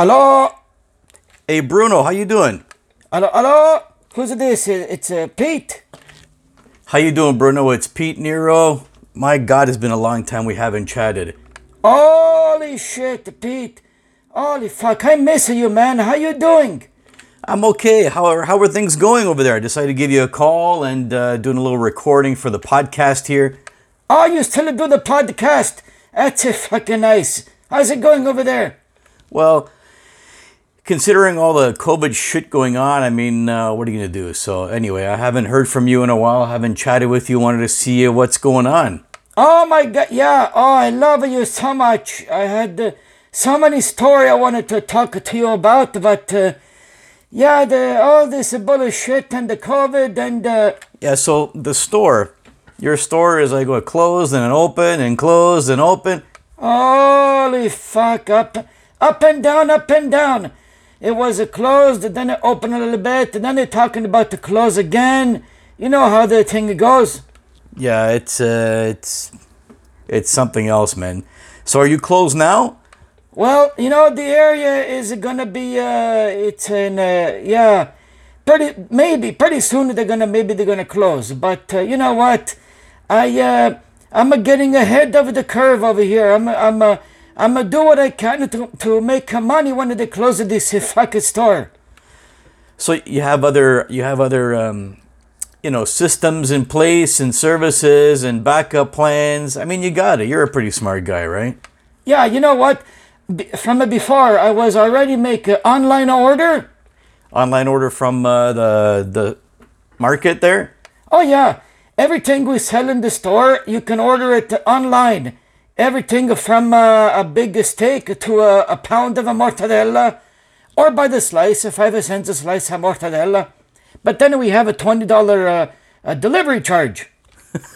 Hello? Hey Bruno, how you doing? Hello? Hello? Who's this? It's uh, Pete. How you doing, Bruno? It's Pete Nero. My God, it's been a long time we haven't chatted. Holy shit, Pete. Holy fuck, I'm missing you, man. How you doing? I'm okay. How are, how are things going over there? I decided to give you a call and uh, doing a little recording for the podcast here. Oh, you still do the podcast? That's a fucking nice. How's it going over there? Well, considering all the COVID shit going on, I mean, uh, what are you gonna do? So anyway, I haven't heard from you in a while. I haven't chatted with you. Wanted to see what's going on. Oh my god, yeah. Oh, I love you so much. I had uh, so many story I wanted to talk to you about, but uh, yeah, the all this bullshit and the COVID and uh, Yeah. So the store, your store is like what closed and open and closed and open. holy fuck up, up and down, up and down. It was closed, then it opened a little bit, and then they're talking about to close again. You know how the thing goes. Yeah, it's uh, it's it's something else, man. So are you closed now? Well, you know the area is gonna be uh, it's in uh, yeah, pretty maybe pretty soon they're gonna maybe they're gonna close. But uh, you know what, I uh, I'm uh, getting ahead of the curve over here. I'm I'm uh, I'm gonna do what I can to to make money when they close this fucking store. So you have other you have other um, you know systems in place and services and backup plans. I mean, you got it. You're a pretty smart guy, right? Yeah, you know what? From before, I was already make an online order. Online order from uh, the the market there. Oh yeah, everything we sell in the store, you can order it online. Everything from uh, a big steak to a, a pound of a mortadella, or by the slice, five cents a slice of mortadella. But then we have a twenty dollar uh, uh, delivery charge.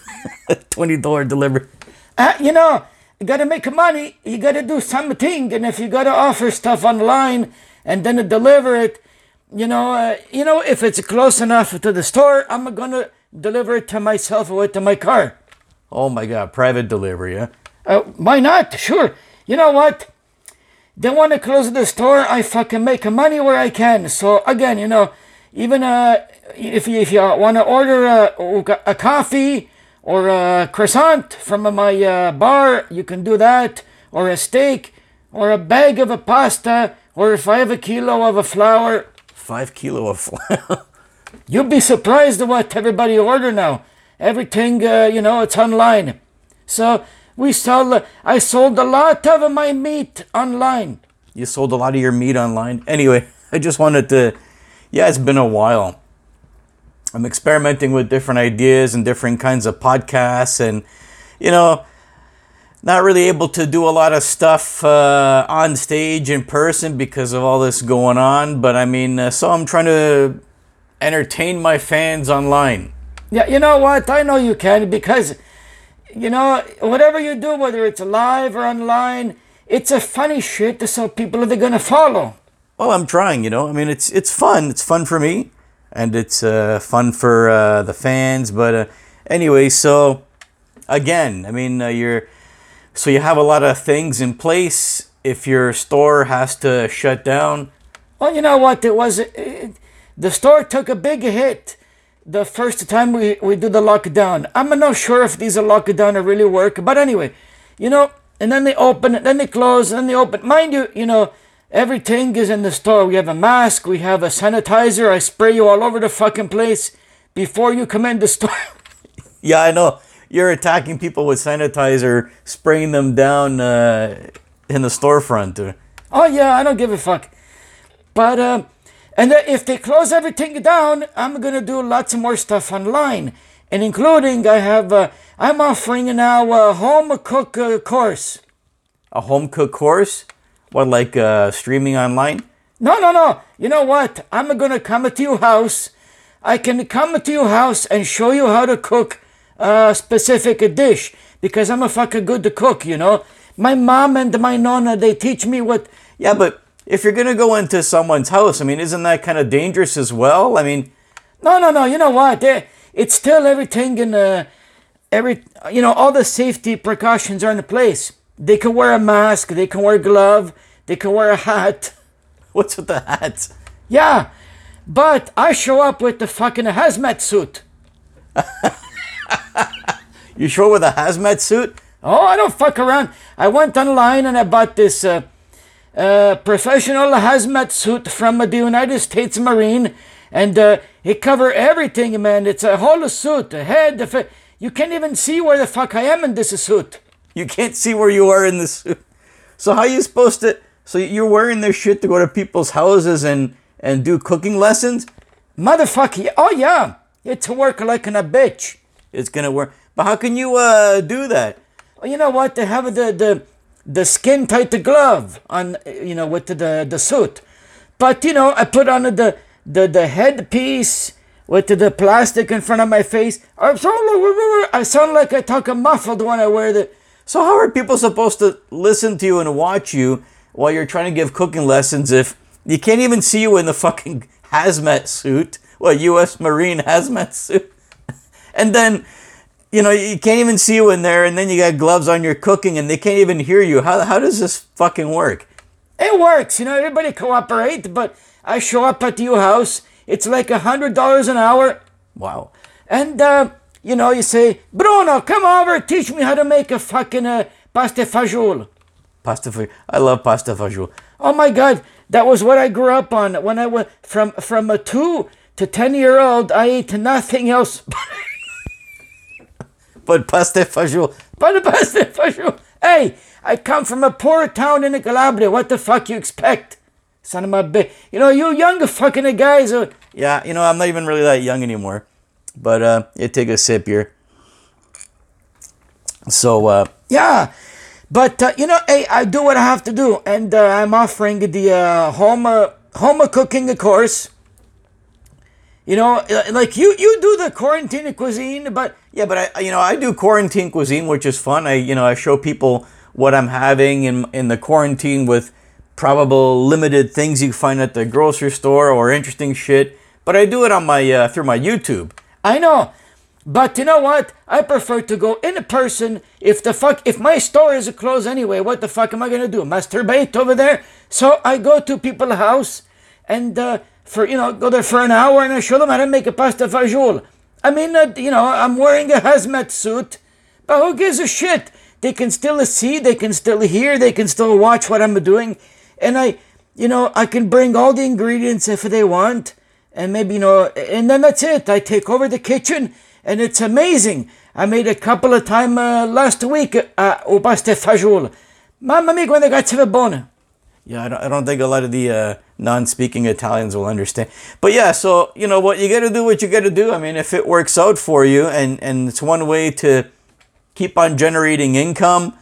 Twenty dollar delivery. Uh, you know, you gotta make money. You gotta do something, and if you gotta offer stuff online and then deliver it, you know, uh, you know, if it's close enough to the store, I'm gonna deliver it to myself or to my car. Oh my God, private delivery, yeah. Uh, why not? Sure. You know what? They want to close the store. I fucking make money where I can. So again, you know, even uh, if you, if you want to order a, a coffee or a croissant from my uh, bar, you can do that. Or a steak, or a bag of a pasta, or if I have a kilo of a flour. Five kilo of flour. You'd be surprised at what everybody order now. Everything, uh, you know, it's online. So we sell. I sold a lot of my meat online. you sold a lot of your meat online. Anyway, I just wanted to. Yeah, it's been a while. I'm experimenting with different ideas and different kinds of podcasts, and you know, not really able to do a lot of stuff uh, on stage in person because of all this going on. But I mean, uh, so I'm trying to entertain my fans online. Yeah, you know what? I know you can because, you know, whatever you do, whether it's live or online, it's a funny shit. So people are gonna follow. Well, I'm trying. You know, I mean, it's it's fun. It's fun for me, and it's uh, fun for uh, the fans. But uh, anyway, so again, I mean, uh, you're so you have a lot of things in place. If your store has to shut down, Well, you know what? It was it, the store took a big hit the first time we we do the lockdown. I'm not sure if these are lockdown or really work, but anyway, you know. And then they open it, then they close, and then they open. Mind you, you know, everything is in the store. We have a mask, we have a sanitizer. I spray you all over the fucking place before you come in the store. yeah, I know you're attacking people with sanitizer, spraying them down uh, in the storefront. Oh yeah, I don't give a fuck. But um, and if they close everything down, I'm gonna do lots more stuff online, and including I have uh, I'm offering now a home cook uh, course. A home cook course, what like uh, streaming online? No, no, no. You know what? I'm gonna come to your house. I can come to your house and show you how to cook a specific dish because I'm a fucking good cook. You know, my mom and my nonna they teach me what Yeah, but if you're gonna go into someone's house, I mean, isn't that kind of dangerous as well? I mean, No, no, no. You know what? It's still everything in uh, every. You know, all the safety precautions are in place. They can wear a mask. They can wear a glove. They can wear a hat. What's with the hats? Yeah, but I show up with the fucking hazmat suit. You show up with a hazmat suit? Oh, I don't fuck around. I went online and I bought this uh, uh, professional hazmat suit from the United States Marine, and uh, it cover everything, man. It's a whole suit, a head, the fa- you can't even see where the fuck I am in this suit. You can't see where you are in the suit. So how you supposed to? So you're wearing this shit to go to people's houses and and do cooking lessons? Motherfucker, oh yeah, it's work like in a bitch. It's gonna work. But how can you uh do that? Well, you know what? They have the the the skin tight glove on, you know, with the the, the suit. But you know, I put on the the the headpiece with the, the plastic in front of my face. I sound like I sound like I talk a muffled when I wear the. So how are people supposed to listen to you and watch you while you're trying to give cooking lessons if you can't even see you in the fucking hazmat suit? Well, U.S. Marine hazmat suit, and then you know you can't even see you in there, and then you got gloves on your cooking, and they can't even hear you. How how does this fucking work? It works, you know. Everybody cooperate, but I show up at your house. It's like a hundred dollars an hour. Wow. And, uh, you know, you say, Bruno, come over, teach me how to make a fucking uh, pasta fagioli. Pasta fagioli. I love pasta fagioli. Oh my God, that was what I grew up on. When I went from, from a two to 10 year old, I ate nothing else But pasta fagioli. but pasta fagioli. Hey, I come from a poor town in Calabria. What the fuck you expect? Son of a bitch. You know, you younger fucking guys are. Yeah, you know I'm not even really that young anymore. But uh, you take a sip here. So uh, Yeah, but uh, you know, hey, I do what I have to do, and uh, I'm offering the uh, home uh, home cooking course. You know, like you you do the quarantine cuisine, but Yeah, but I, you know, I do quarantine cuisine, which is fun. I, you know, I show people what I'm having in in the quarantine with probable limited things you find at the grocery store or interesting shit. But I do it on my uh, through my YouTube. I know. But you know what? I prefer to go in person. If the fuck, if my store is closed anyway, what the fuck am I gonna do? Masturbate over there? So I go to people's house, and uh, for you know, go there for an hour, and I show them how to make a pasta fagioli. I mean, uh, you know, I'm wearing a hazmat suit, but who gives a shit? They can still see, they can still hear, they can still watch what I'm doing, and I, you know, I can bring all the ingredients if they want, and maybe you know, and then that's it. I take over the kitchen, and it's amazing. I made a couple of time uh, last week. Uh, o. Mamma mia, quando cazzo è buona. Yeah, I don't, I don't think a lot of the uh, non-speaking Italians will understand. But yeah, so you know what you got to do, what you got to do. I mean, if it works out for you, and and it's one way to keep on generating income,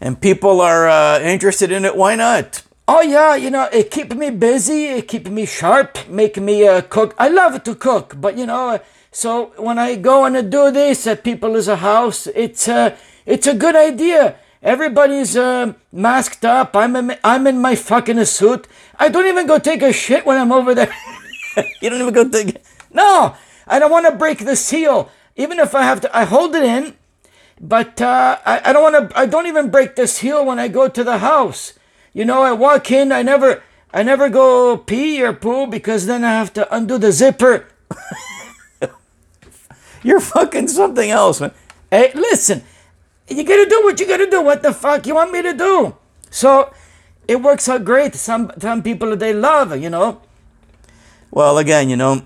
and people are uh, interested in it, why not? Oh yeah, you know, it keeps me busy, it keeps me sharp, make me uh, cook. I love to cook, but you know, so when I go and do this at people's house, it's uh, it's a good idea. Everybody's uh, masked up. I'm in, I'm in my fucking suit. I don't even go take a shit when I'm over there. You don't even go take. no, I don't want to break the seal. Even if I have to, I hold it in. But uh, I, I don't want to. I don't even break the seal when I go to the house. You know, I walk in. I never. I never go pee or poo because then I have to undo the zipper. You're fucking something else, man. Hey, listen, you gotta do what you gotta do. What the fuck you want me to do? So it works out great. Some some people they love, you know. Well, again, you know,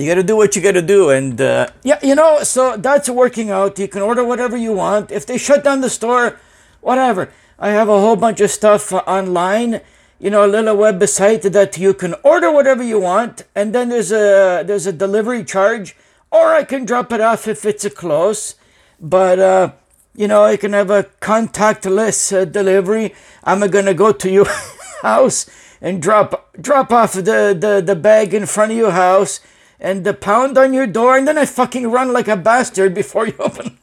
you got to do what you got to do, and uh, Yeah, you know. So that's working out. You can order whatever you want. If they shut down the store, whatever. I have a whole bunch of stuff uh, online. You know, a little website that you can order whatever you want, and then there's a there's a delivery charge, or I can drop it off if it's a close. But uh, you know, I can have a contactless uh, delivery. I'm gonna go to your house and drop drop off the, the the bag in front of your house and the pound on your door, and then I fucking run like a bastard before you open.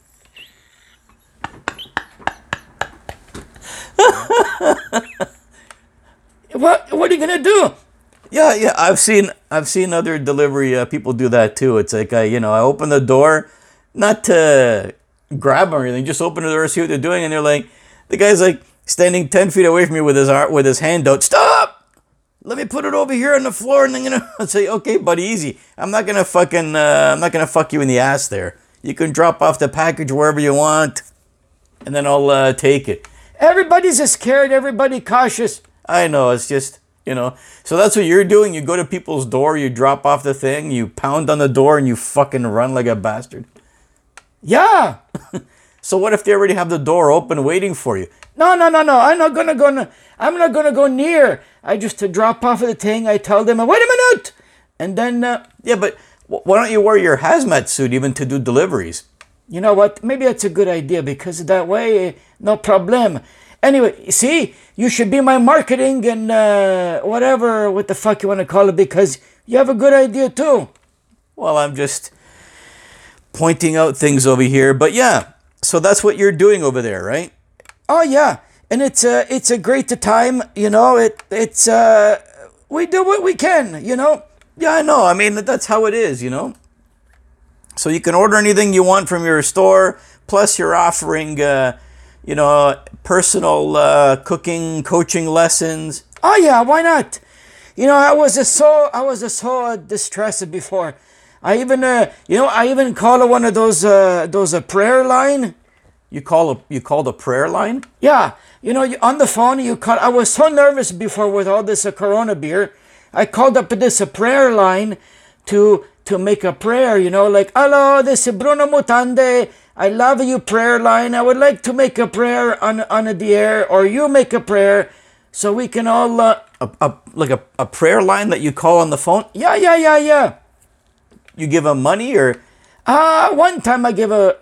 what what are you gonna do? yeah, yeah, I've seen I've seen other delivery uh, people do that too. It's like I, you know, I open the door, not to grab them or anything, just open the door, see what they're doing, and they're like, the guy's like standing ten feet away from me with his ar- with his hand out. Stop! let me put it over here on the floor, and then you know, say, okay, buddy, easy. I'm not gonna fucking, uh, I'm not gonna fuck you in the ass there. You can drop off the package wherever you want, and then I'll uh, take it. Everybody's scared. Everybody cautious. I know, it's just, you know. So that's what you're doing. You go to people's door, you drop off the thing, you pound on the door, and you fucking run like a bastard. Yeah. So what if they already have the door open waiting for you? No, no, no, no. I'm not gonna go. n- I'm not gonna go near. I just to drop off of the thing. I tell them, wait a minute, and then uh, Yeah, but wh- why don't you wear your hazmat suit even to do deliveries? you know what? Maybe that's a good idea because that way, eh, no problem. Anyway, see, you should be my marketing and uh, whatever, what the fuck you want to call it, because you have a good idea too. Well, I'm just pointing out things over here, but yeah. So that's what you're doing over there, right? Oh yeah, and it's a it's a great time. You know, it it's uh we do what we can. You know. Yeah, I know. I mean, that's how it is, you know. So you can order anything you want from your store. Plus, you're offering, uh, you know, personal uh, cooking, coaching lessons. Oh yeah, why not? You know, I was uh, so I was uh, so uh, distressed before. I even uh, you know I even called one of those uh, those uh, prayer line. You call a you call the prayer line. Yeah, you know, you, on the phone you call. I was so nervous before with all this uh, Corona beer. I called up this uh, prayer line to to make a prayer. You know, like hello, this is Bruno Mutande. I love you, prayer line. I would like to make a prayer on on the air, or you make a prayer, so we can all. Uh, A, a like a, a prayer line that you call on the phone. yeah, yeah, yeah, yeah. You give them money or Uh, one time I give a,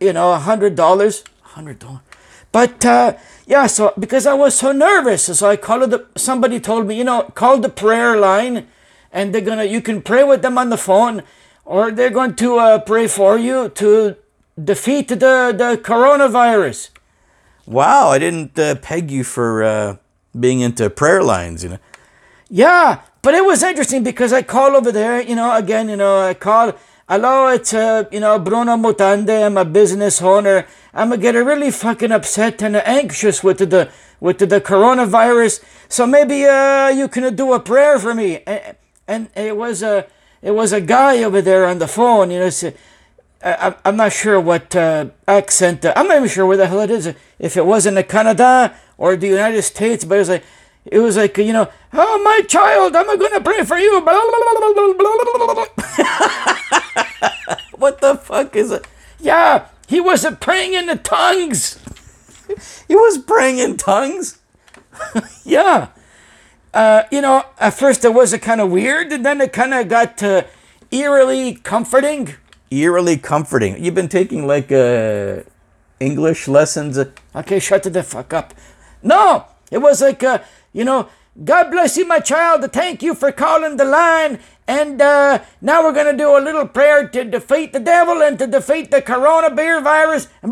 you know, a hundred dollars. Hundred dollars. But uh, yeah, so because I was so nervous, so I called the. Somebody told me, you know, call the prayer line, and they're gonna. You can pray with them on the phone, or they're going to uh, pray for you to defeat the the coronavirus. wow, I didn't uh, peg you for uh, being into prayer lines. You know. Yeah, but it was interesting because I call over there, you know, again, you know, I call, hello, it's, uh, you know, Bruno Mutande, I'm a business owner. I'm gonna get really fucking upset and anxious with the, with the, coronavirus. So maybe, uh, you can do a prayer for me. And, and it was a, it was a guy over there on the phone, you know, so, I, I'm- I'm not sure what uh, accent. Uh, I'm not even sure where the hell it is. If it was in Canada or the United States, but it was like, it was like you know, oh my child, I'm gonna pray for you. What the fuck is it? Yeah, he wasn't praying in the tongues. He was praying in tongues. Yeah, uh, you know, at first it was a kind of weird, and then it kind of got uh, eerily comforting. Eerily comforting. You've been taking like uh, English lessons. Okay, shut the fuck up. No, it was like, uh, you know, God bless you, my child. Thank you for calling the line. And uh, now we're going to do a little prayer to defeat the devil and to defeat the corona beer virus.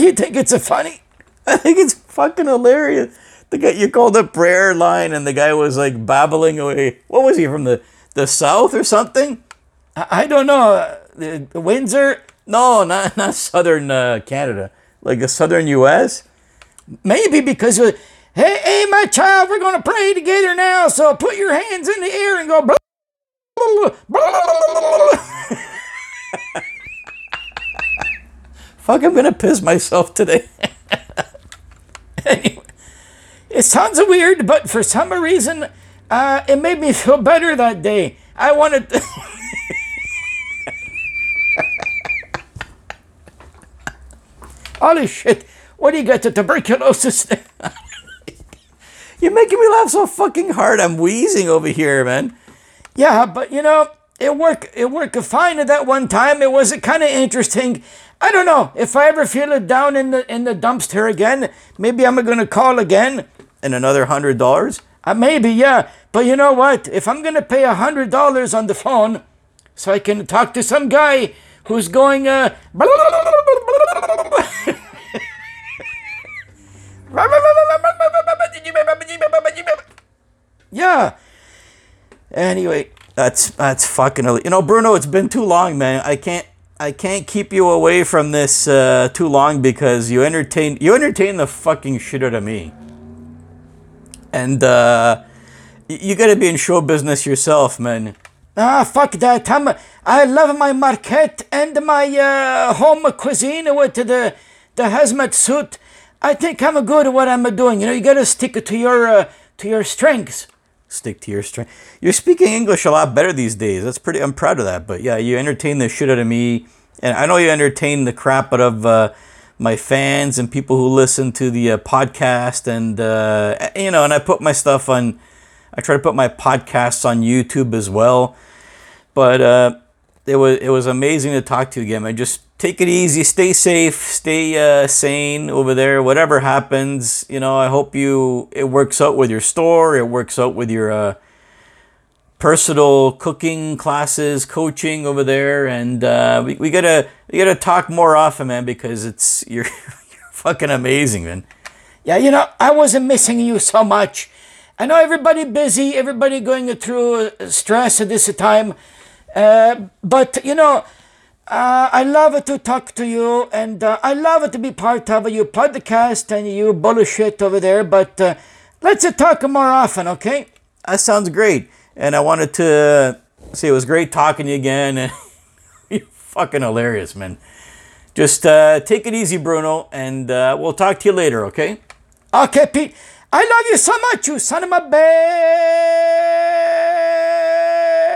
you think it's a funny? I think it's fucking hilarious. The guy you called a prayer line, and the guy was like babbling away. What was he from the the south or something? I I don't know. Uh, Windsor? No, not not southern uh, Canada, like the southern U.S. Maybe because, hey, hey, my child, we're to pray together now. So put your hands in the air and go. Blah, blah, blah. Fuck, I'm gonna piss myself today. anyway, it sounds weird, but for some reason, uh, it made me feel better that day. I wanted. To Holy shit! What do you got? The tuberculosis? You're making me laugh so fucking hard. I'm wheezing over here, man. yeah, but you know, it worked. It worked fine at that one time. It was kind of interesting. I don't know if I ever feel it down in the in the dumpster again. Maybe I'm gonna call again. And another hundred dollars. Uh, maybe, yeah. But you know what? If I'm to pay a $100 on the phone so I can talk to some guy who's going, uh, yeah. Anyway, That's that's fucking. You know, Bruno, it's been too long, man. I can't. I can't keep you away from this uh, too long because you entertain you entertain the fucking shit out of me. And uh, you got to be in show business yourself, man. Ah, fuck that. I'm, I love my marquette and my uh, home cuisine with the, the hazmat suit. I think I'm good at what I'm doing. You know, you gotta stick to your, uh, to your strengths. Stick to your strength. You're speaking English a lot better these days. That's pretty. I'm proud of that. But yeah, you entertain the shit out of me, and I know you entertain the crap out of uh, my fans and people who listen to the uh, podcast. And uh, you know, and I put my stuff on. I try to put my podcasts on YouTube as well. But uh, it was it was amazing to talk to you again. I just take it easy, stay safe, stay uh, sane over there. Whatever happens, you know, I hope you it works out with your store. It works out with your uh, personal cooking classes, coaching over there, and uh, we, we gotta we gotta talk more often, man, because it's you're you're fucking amazing, man. Yeah, you know, I wasn't missing you so much. I know everybody busy, everybody going through uh, stress at this time. Uh, but, you know, uh, I love to talk to you and uh, I love to be part of your podcast and you bullshit over there. But uh, let's uh, talk more often, okay? That sounds great. And I wanted to say it was great talking to you again. You're fucking hilarious, man. Just uh, take it easy, Bruno, and uh, we'll talk to you later, okay? Okay, Pete. I love you so much, you son of a bitch.